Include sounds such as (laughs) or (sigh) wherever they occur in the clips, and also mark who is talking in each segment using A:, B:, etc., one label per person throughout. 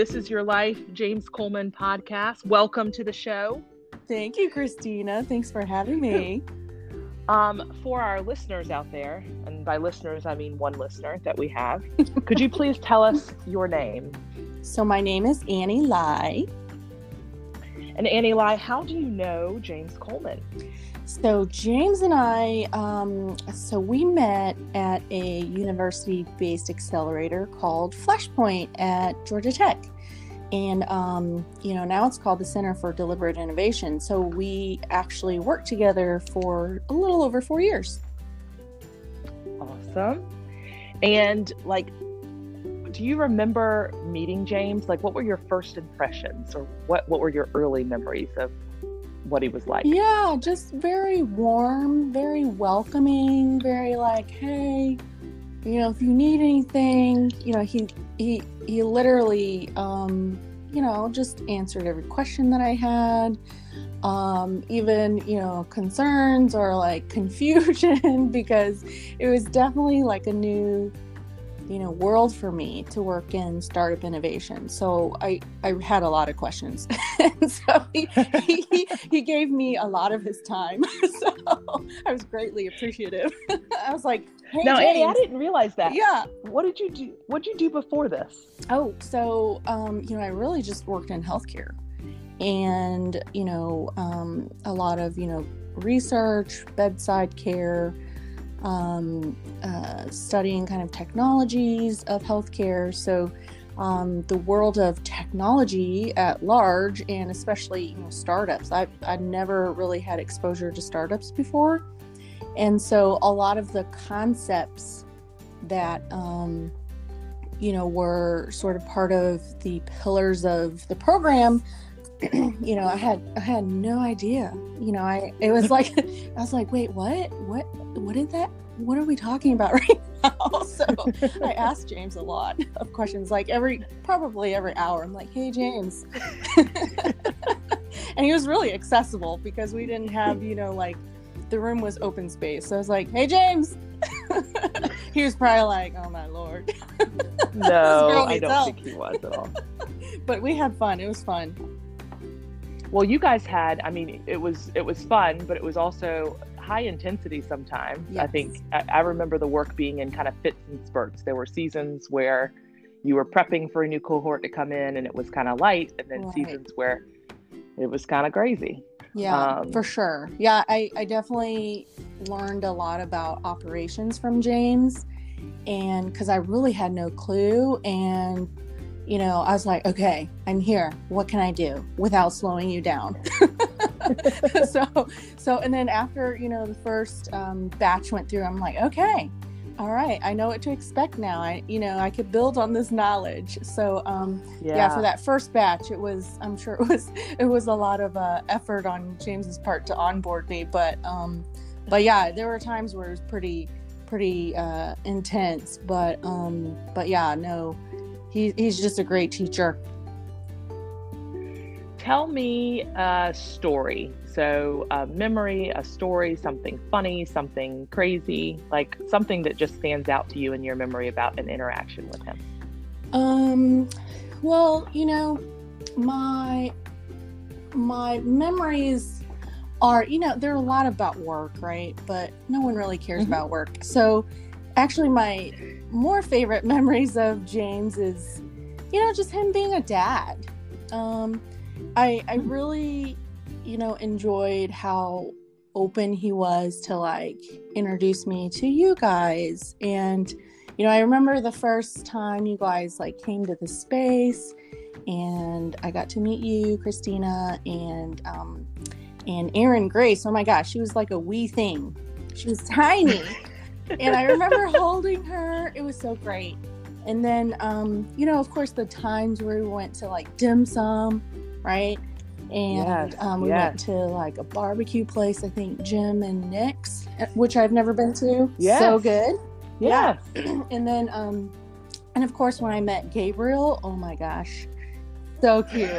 A: This is Your Life, James Coleman podcast. Welcome to the show.
B: Thank you, Christina. Thanks for having me. (laughs)
A: Um, for our listeners out there, and by listeners, I mean one listener that we have, (laughs) could you please tell us your name?
B: So, my name is Annie Lai.
A: And Annie Lai, how do you know James Coleman?
B: So James and I, um, so we met at a university-based accelerator called Flashpoint at Georgia Tech, and um, you know now it's called the Center for Deliberate Innovation. So we actually worked together for a little over four years.
A: Awesome. And like, do you remember meeting James? Like, what were your first impressions, or what what were your early memories of what he was like.
B: Yeah, just very warm, very welcoming, very like, hey, you know, if you need anything, you know, he he he literally um, you know, just answered every question that I had. Um, even, you know, concerns or like (laughs) confusion because it was definitely like a new you know world for me to work in startup innovation. So i i had a lot of questions. And (laughs) so he, he he gave me a lot of his time. (laughs) So i was greatly appreciative. (laughs) I was like
A: hey, no Annie, i didn't realize that.
B: Yeah.
A: What did you do what did you do before this?
B: Oh so um you know i really just worked in healthcare. And you know um a lot of you know research bedside care um, uh, studying kind of technologies of healthcare. So, um, the world of technology at large, and especially you know startups. I I never really had exposure to startups before, and so a lot of the concepts that um, you know were sort of part of the pillars of the program (clears throat) you know, I had I had no idea. You know, I it was like (laughs) I was like, wait, what? What what is that? What are we talking about (laughs) right now? (laughs) So I asked James a lot of questions, like every probably every hour. I'm like, hey James. and he was really accessible because we didn't have, you know, like the room was open space. So I was like, hey James. he was probably like, oh my lord.
A: no, I don't think he was at all.
B: but we had fun. It was fun
A: well you guys had i mean it was it was fun but it was also high intensity sometimes yes. i think I, I, remember the work being in kind of fits and spurts there were seasons where you were prepping for a new cohort to come in and it was kind of light and then right. seasons where it was kind of crazy
B: yeah um, for sure yeah I, I definitely learned a lot about operations from james and because i really had no clue and you know, I was like, okay, I'm here. What can I do without slowing you down? (laughs) so, so, and then after, you know, the first um, batch went through, I'm like, okay, all right, I know what to expect now. I, you know, I could build on this knowledge. So, um, yeah. yeah for that first batch, it was, I'm sure it was, (laughs) it was a lot of uh, effort on James's part to onboard me. But, um, but yeah, there were times where it was pretty, pretty uh, intense. But, um, but yeah, no, he, he's just a great teacher.
A: Tell me a story. So, a memory, a story, something funny, something crazy, like something that just stands out to you in your memory about an interaction with him.
B: Um, well, you know, my my memories are, you know, they're a lot about work, right? But no one really cares mm-hmm. about work. So, actually, my more favorite (laughs) memories of James is, you know, just him being a dad. Um, I I really, you know, enjoyed how open he was to like introduce me to you guys. And you know i remember the first time you guys like came to the space and i got to meet you christina and um and Erin grace. Oh my gosh she was like a wee thing. She was (laughs) tiny and I remember holding her. It was so great. And then, um, you know, of course, the times where we went to like dim sum, right? And yes, um, we yes. went to like a barbecue place, I think Jim and Nick's, uh, which I've never been to.
A: Yeah.
B: So good.
A: Yeah. (clears throat)
B: and then, um, and of course, when I met Gabriel, oh my gosh, so cute.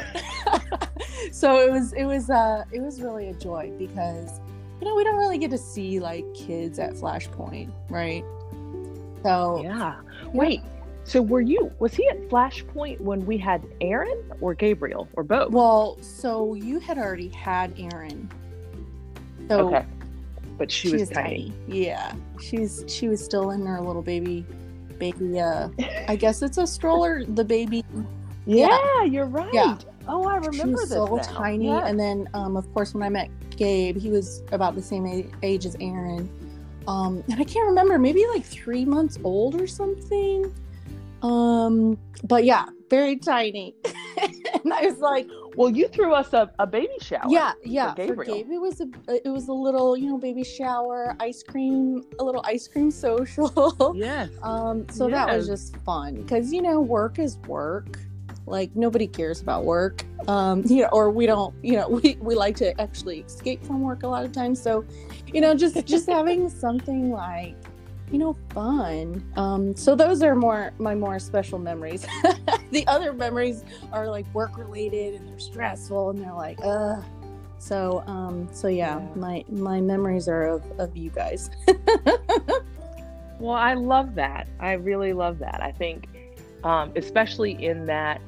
B: (laughs) so it was, it was, uh, it was really a joy because you know, we don't really get to see like kids at Flashpoint, right? So
A: yeah. Wait. So were you? Was he at Flashpoint when we had Erin or Gabriel or both?
B: Well, so you had already had Erin.
A: So okay, but she, she was, was tiny.
B: tiny. Yeah, she's she was still in her little baby, baby. Uh, I guess it's a stroller. The baby. (laughs)
A: Yeah, yeah. you're right. Yeah. Oh, I remember. She was
B: so
A: now.
B: tiny, yeah. and then um, of course when I met Gabe, he was about the same age as Erin. Um, and I can't remember, maybe like three months old or something. Um, but yeah, very tiny. (laughs) and I was like,
A: "Well, you threw us a, a baby shower."
B: Yeah, yeah. For, for Gabe, it was a it was a little you know baby shower, ice cream, a little ice cream social.
A: Yes. (laughs)
B: Um. So yes. that was just fun because you know work is work. Like nobody cares about work. Um. (laughs) You know, or we don't. You know, (laughs) we we like to actually escape from work a lot of times. So, you know, just just (laughs) having something like you know, fun. Um, so those are more my more special memories. the other memories are like work related and they're stressful and they're like, uh. So um, so yeah, yeah, my my memories are of of you guys.
A: well, I love that. I really love that. I think, um, especially in that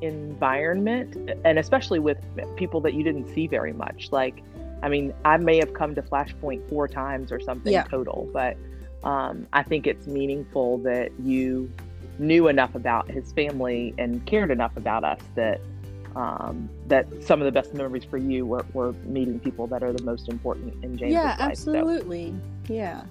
A: environment, and especially with people that you didn't see very much, like. I mean, I may have come to Flashpoint four times or something yeah. total, but um, I think it's meaningful that you knew enough about his family and cared enough about us that um, that some of the best memories for you were, were, meeting people that are the most important in James'
B: yeah,
A: life.
B: Yeah, absolutely. So. Yeah.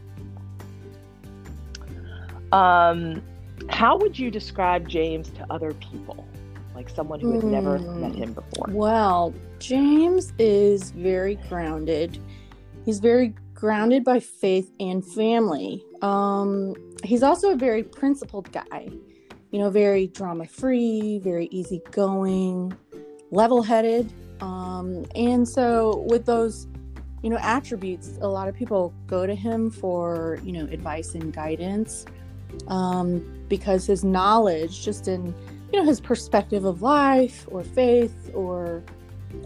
A: Um, how would you describe James to other people? Like someone who had mm. never met hmm. him before?
B: Well, James is very grounded. He's very grounded by faith and family. Um, he's also a very principled guy, you know, very drama free, very easygoing, level headed. Um, and so, with those, you know, attributes, a lot of people go to him for, you know, advice and guidance um, because his knowledge, just in, you know, his perspective of life or faith or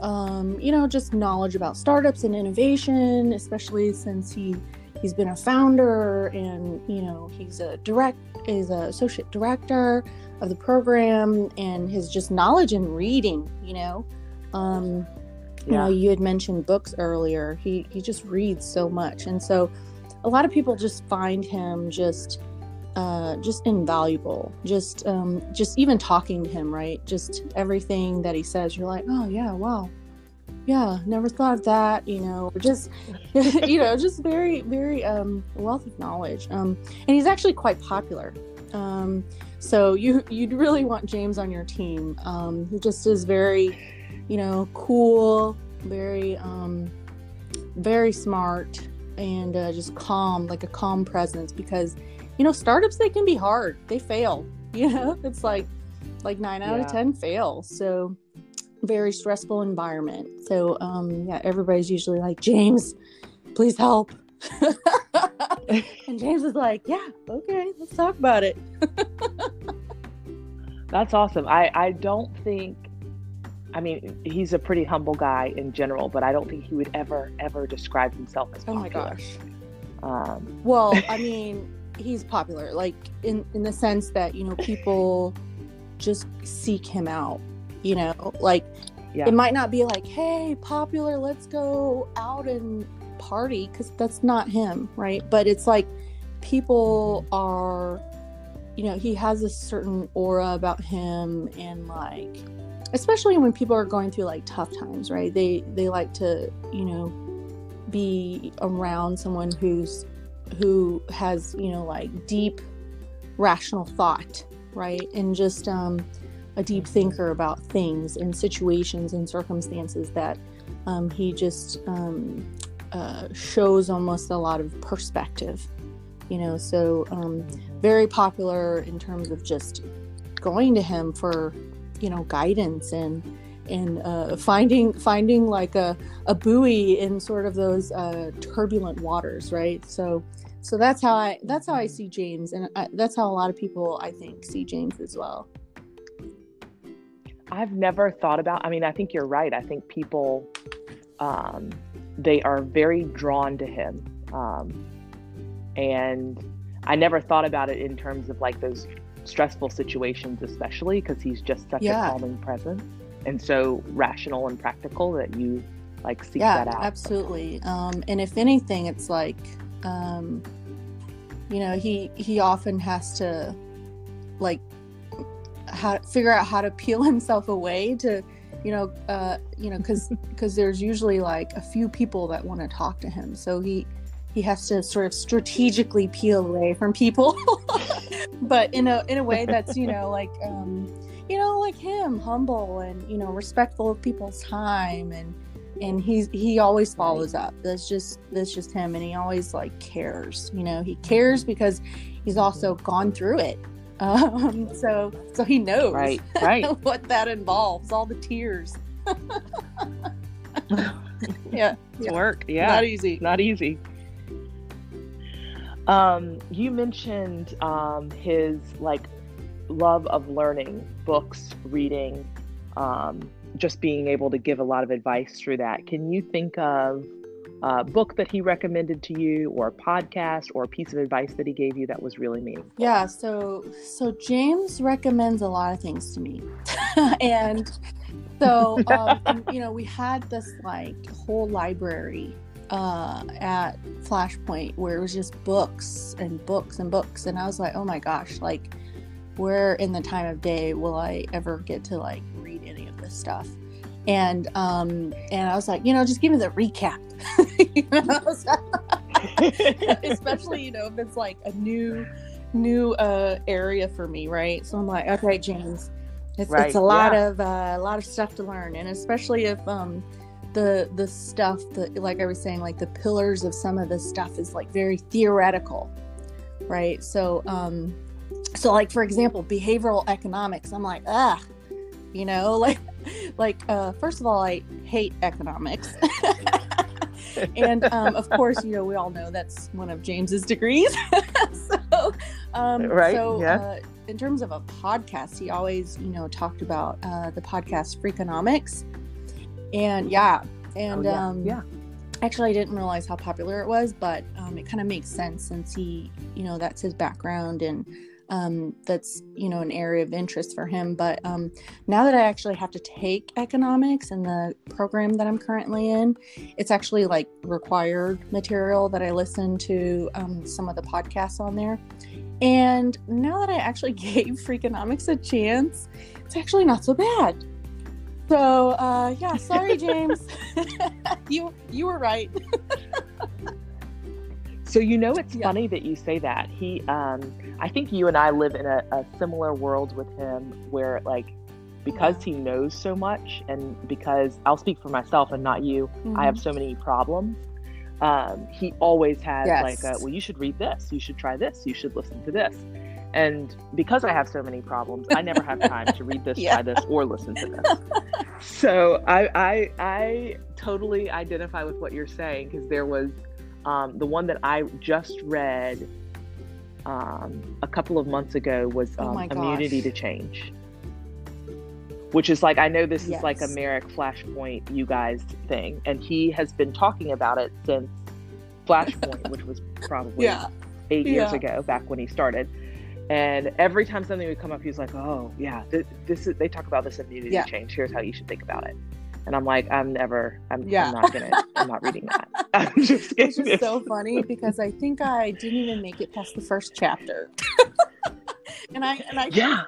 B: um, you know, just knowledge about startups and innovation, especially since he he's been a founder and you know he's a direct is a associate director of the program and his just knowledge in reading. You know, um, you know, you had mentioned books earlier. He he just reads so much, and so a lot of people just find him just uh, just invaluable. Just um, just even talking to him, right? Just everything that he says, you're like, oh yeah, wow, yeah, never thought of that. You know, just (laughs) you know, just very very um, wealth of knowledge. Um, and he's actually quite popular. Um, so you you'd really want James on your team. Um, just is very, you know, cool, very um, very smart, and uh, just calm, like a calm presence because you know, startups they can be hard. They fail. (laughs) You know, it's like like nine out yeah. of ten fail. So very stressful environment. So um yeah, everybody's usually like, James, please help. (laughs) and James is like, Yeah, okay, let's talk about it. (laughs)
A: That's awesome. I, I don't think I mean, he's a pretty humble guy in general, but I don't think he would ever, ever describe himself as popular. Oh my gosh.
B: Um, well, I mean, he's popular like in in the sense that you know people (laughs) just seek him out you know? Like yeah. it might not be like hey popular let's go out and party because that's not him right? But it's like people are you know he has a certain aura about him and like especially when people are going through like tough times right? They they like to you know be around someone who's who has you know like deep rational thought right? And just um, a deep thinker about things and situations and circumstances that um, he just um, uh, shows almost a lot of perspective you know? So um, very popular in terms of just going to him for you know guidance and and uh, finding finding like a, a buoy in sort of those uh, turbulent waters right? So so that's how i that's how i see james and I, that's how a lot of people i think see james as well
A: i've never thought about i mean i think you're right i think people um, they are very drawn to him um, and i never thought about it in terms of like those stressful situations, especially because he's just such
B: Yeah.
A: a calming presence and so rational and practical that you like seek
B: yeah,
A: that out.
B: absolutely. Um, and if anything, it's like, um, you know, he he often has to like how figure out how to peel (laughs) himself away to, you know, uh, you know, because because (laughs) there's usually like a few people that want to talk to him, so he he has to sort of strategically peel away from people, (laughs) but in a in a way that's you know like. Um, you know, like him, humble and you know, respectful of people's time, and and he's he always follows up. That's just that's just him, and he always like cares. You know, he cares because he's also gone through it. (laughs) Um, so so he knows
A: Right, right. (laughs)
B: what that involves, all the tears. (laughs) yeah,
A: It's
B: yeah.
A: work. Yeah.
B: not easy.
A: not easy. Um, you mentioned um, his like love of learning, books, reading, um, just being able to give a lot of advice through that. Can you think of a book that he recommended to you, or a podcast, or a piece of advice that he gave you that was really meaningful?
B: Yeah, so so James recommends a lot of things to me, (laughs) and so um, (laughs) and, you know we had this like whole library uh, at Flashpoint where it was just books and books and books, and I was like, oh my gosh, like where in the time of day will I ever get to like read any of this stuff? And um and I was like, you know, just give me the recap. (laughs) You know? (laughs) especially you know if it's like a new new uh area for me right so i'm like okay james it's,
A: Right,
B: it's a lot
A: yeah.
B: of uh, a lot of stuff to learn and especially if um the the stuff that like i was saying like the pillars of some of this stuff is like very theoretical right so um so like for example behavioral economics i'm like ah you know (laughs) like like uh first of all i hate economics (laughs) and um, of course, you know, we all know that's one of James's degrees. (laughs) so, um,
A: Right,
B: So,
A: yeah.
B: uh, in terms of a podcast, he always, you know, talked about uh, the podcast Freakonomics, and yeah, and
A: Oh, yeah,
B: um,
A: yeah.
B: Actually, I didn't realize how popular it was, but um, it kind of makes sense since he, you know, that's his background and um, that's, you know, an area of interest for him. But um, now that I actually have to take economics in the program that I'm currently in, it's actually like required material that I listen to um, some of the podcasts on there. And now that I actually (laughs) gave Freakonomics a chance, it's actually not so bad. So uh, yeah, sorry, (laughs) James. (laughs) you you were right.
A: So you know it's
B: Yeah.
A: funny that you say that. He um I think you and I live in a, a similar world with him where like because he knows so much and because I'll speak for myself and not you, I have so many problems. Um, he always has
B: Yes.
A: like a, well you should read this, you should try this, you should listen to this. And because I have so many problems, I never have time to read this, (laughs)
B: Yeah.
A: try this, or listen to this. so I, I I totally identify with what you're saying because there was um, the one that I just read um, a couple of months ago was
B: Oh
A: um,
B: my
A: Immunity to Change, which is like I know this is like a Merrick Flashpoint you guys thing, and he has been talking about it since Flashpoint, which was (laughs) probably
B: Yeah.
A: eight years
B: Yeah.
A: ago, back when he started. And every time something would come up, he's like, "Oh, yeah, th- this is." They talk about this immunity
B: Yeah.
A: change. Here's how you should think about it. And I'm like, I'm never. I'm,
B: Yeah.
A: I'm not gonna. I'm not reading that. (laughs) (laughs) I'm just
B: Which
A: kidding.
B: is so funny because I think I didn't even make it past the first chapter. (laughs) and I and I
A: Yeah.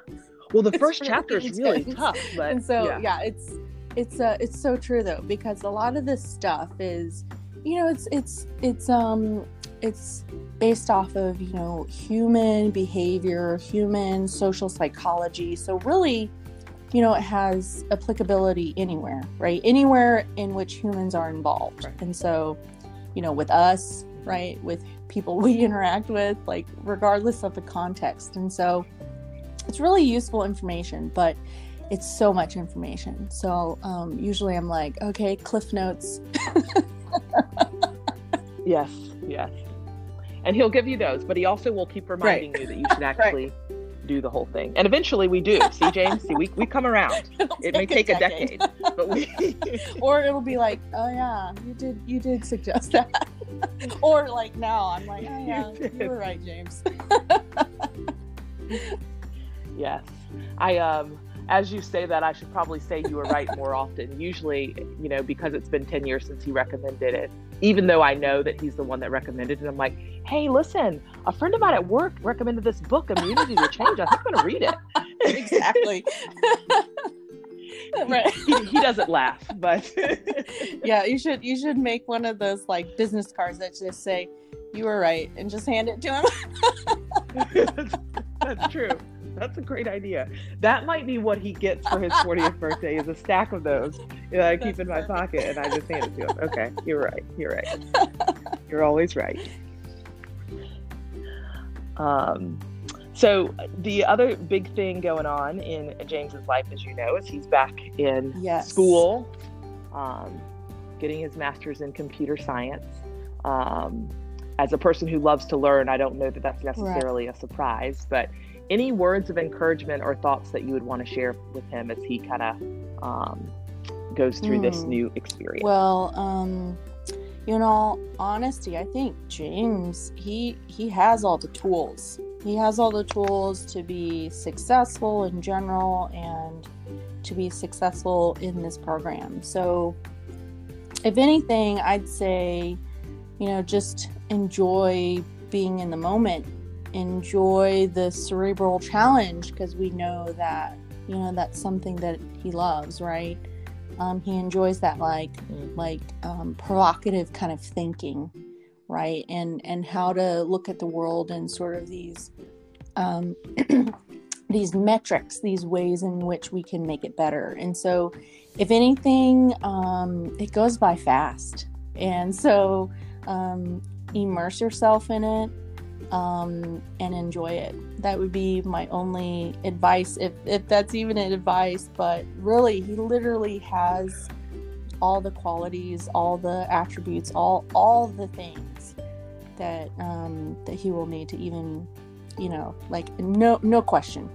A: Well, the first
B: really
A: chapter is really
B: intense.
A: tough, but
B: and so
A: yeah.
B: yeah, it's it's uh it's so true though because a lot of this stuff is you know it's it's it's um it's based off of you know human behavior human social psychology so really you know it has applicability anywhere right? Anywhere in which humans are involved.
A: Right.
B: and so you know with us right with people (laughs) we interact with like regardless of the context. And so it's really useful information but it's so much information. So um, usually i'm like okay cliff notes. (laughs)
A: Yes, yes. And he'll give you those, but he also will keep reminding you that you should (laughs) actually do the whole thing. And eventually we do. See, James? See, we, we come around. (laughs)
B: It'll
A: It may take a decade, but we. (laughs)
B: or it'll be like oh yeah you did you did suggest that (laughs) or like now i'm like oh yeah
A: You
B: you were right james
A: Yes. I um as you say that I should probably say you were right more often. Usually, you know, because it's been 10 years since he recommended it. Even though I know that he's the one that recommended it, I'm like, "Hey, listen, a friend of mine at work recommended this book, Immunity to Change. I think I'm going to read it." (laughs)
B: exactly. (laughs)
A: right. He, he, doesn't laugh, but (laughs)
B: yeah, you should you should make one of those like business cards that just say you were right and just hand it to
A: him. that's true. (laughs) That's a great idea. That might be what he gets for his 40th birthday is a stack of those that I keep in my pocket and I just hand it to him. Okay, you're right. You're right. (laughs) You're always right. Um, so the other big thing going on in James's life, as you know, is he's back in yes. school, um, getting his master's in computer science. Um, as a person who loves to learn, I don't know that that's necessarily right. a surprise, but any words of encouragement or thoughts that you would want to share with him as he kind of um, goes through mm. this hmm. new experience?
B: Well, um, in all honesty, I think James he he has all the tools. He has all the tools to be successful in general and to be successful in this program. So, if anything, I'd say, you know, just enjoy being in the moment, enjoy the cerebral challenge because we know that, you know, that's something that he loves, right? Um, he enjoys that like mm. like um, provocative kind of thinking, right? And and how to look at the world and sort of these um, (clears throat) these metrics, these ways in which we can make it better. And so, if anything, um, it goes by fast. And so, um, immerse yourself in it um, and enjoy it. That would be my only advice, if, if that's even an advice. But really, he literally has all the qualities, all the attributes, all all the things that um, that he will need to even, you know, like no no question.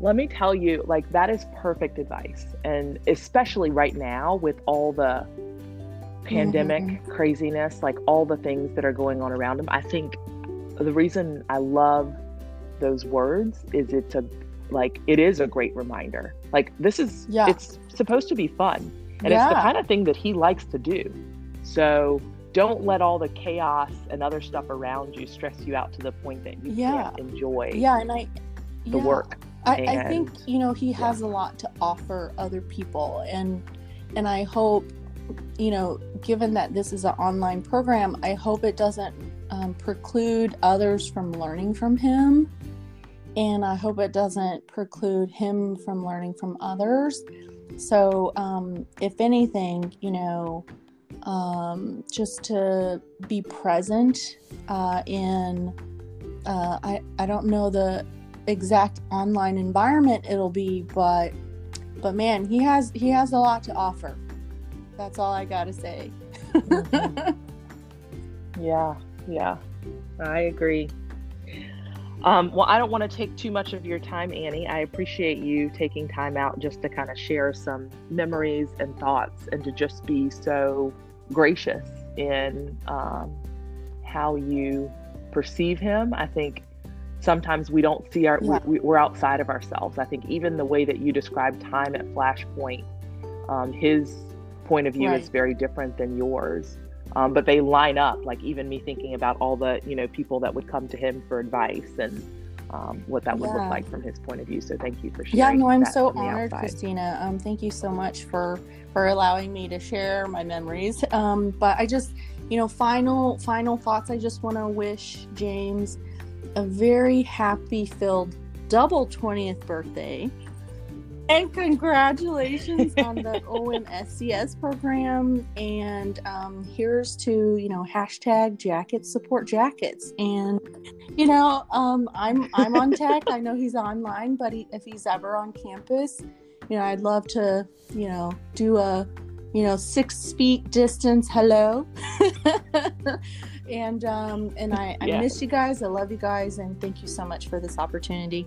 A: Let me tell you, like that is perfect advice, and especially right now with all the pandemic mm-hmm. craziness, like all the things that are going on around him. I think the reason I love those words is it's a like it is a great reminder. Like this is yeah. it's supposed to be fun. And yeah. it's the kind of thing that he likes to do. So don't let all the chaos and other stuff around you stress you out to the point that you yeah. can't enjoy
B: yeah and i
A: the yeah. work
B: I, and, I, think you know he has a lot to offer other people and and i hope you know, given that this is an online program, I hope it doesn't um, preclude others from learning from him. And I hope it doesn't preclude him from learning from others. So, um, if anything, you know, um, just to be present uh, in, uh, I, I don't know the exact online environment it'll be, but but man, he has he has a lot to offer. That's all I gotta say.
A: mm-hmm. (laughs) Yeah, yeah, I agree. Um, well, I don't want to take too much of your time, Annie. I appreciate you taking time out just to kind of share some memories and thoughts and to just be so gracious in um, how you perceive him. I think sometimes we don't see our, yeah. we, are outside of ourselves. I think even the way that you describe time at Flashpoint, um, his point of view right. is very different than yours. Um, but they line up. Like even me thinking about all the you know people that would come to him for advice and um, what that would yeah. look like from his point of view. So thank you for sharing.
B: Yeah, no, I'm so honored, Christina. Um, thank you so much for for allowing me to share my memories. Um, but I just, you know, final final thoughts. I just want to wish James a very happy filled double 20th birthday and congratulations on the OMSCS program. And um, here's to you know hashtag jackets support jackets. And you know um, I'm I'm on tech. I know he's online, but he, if he's ever on campus, you know I'd love to you know do a you know six feet distance hello. (laughs) and um, and I, I miss you guys. I love you guys, and thank you so much for this opportunity.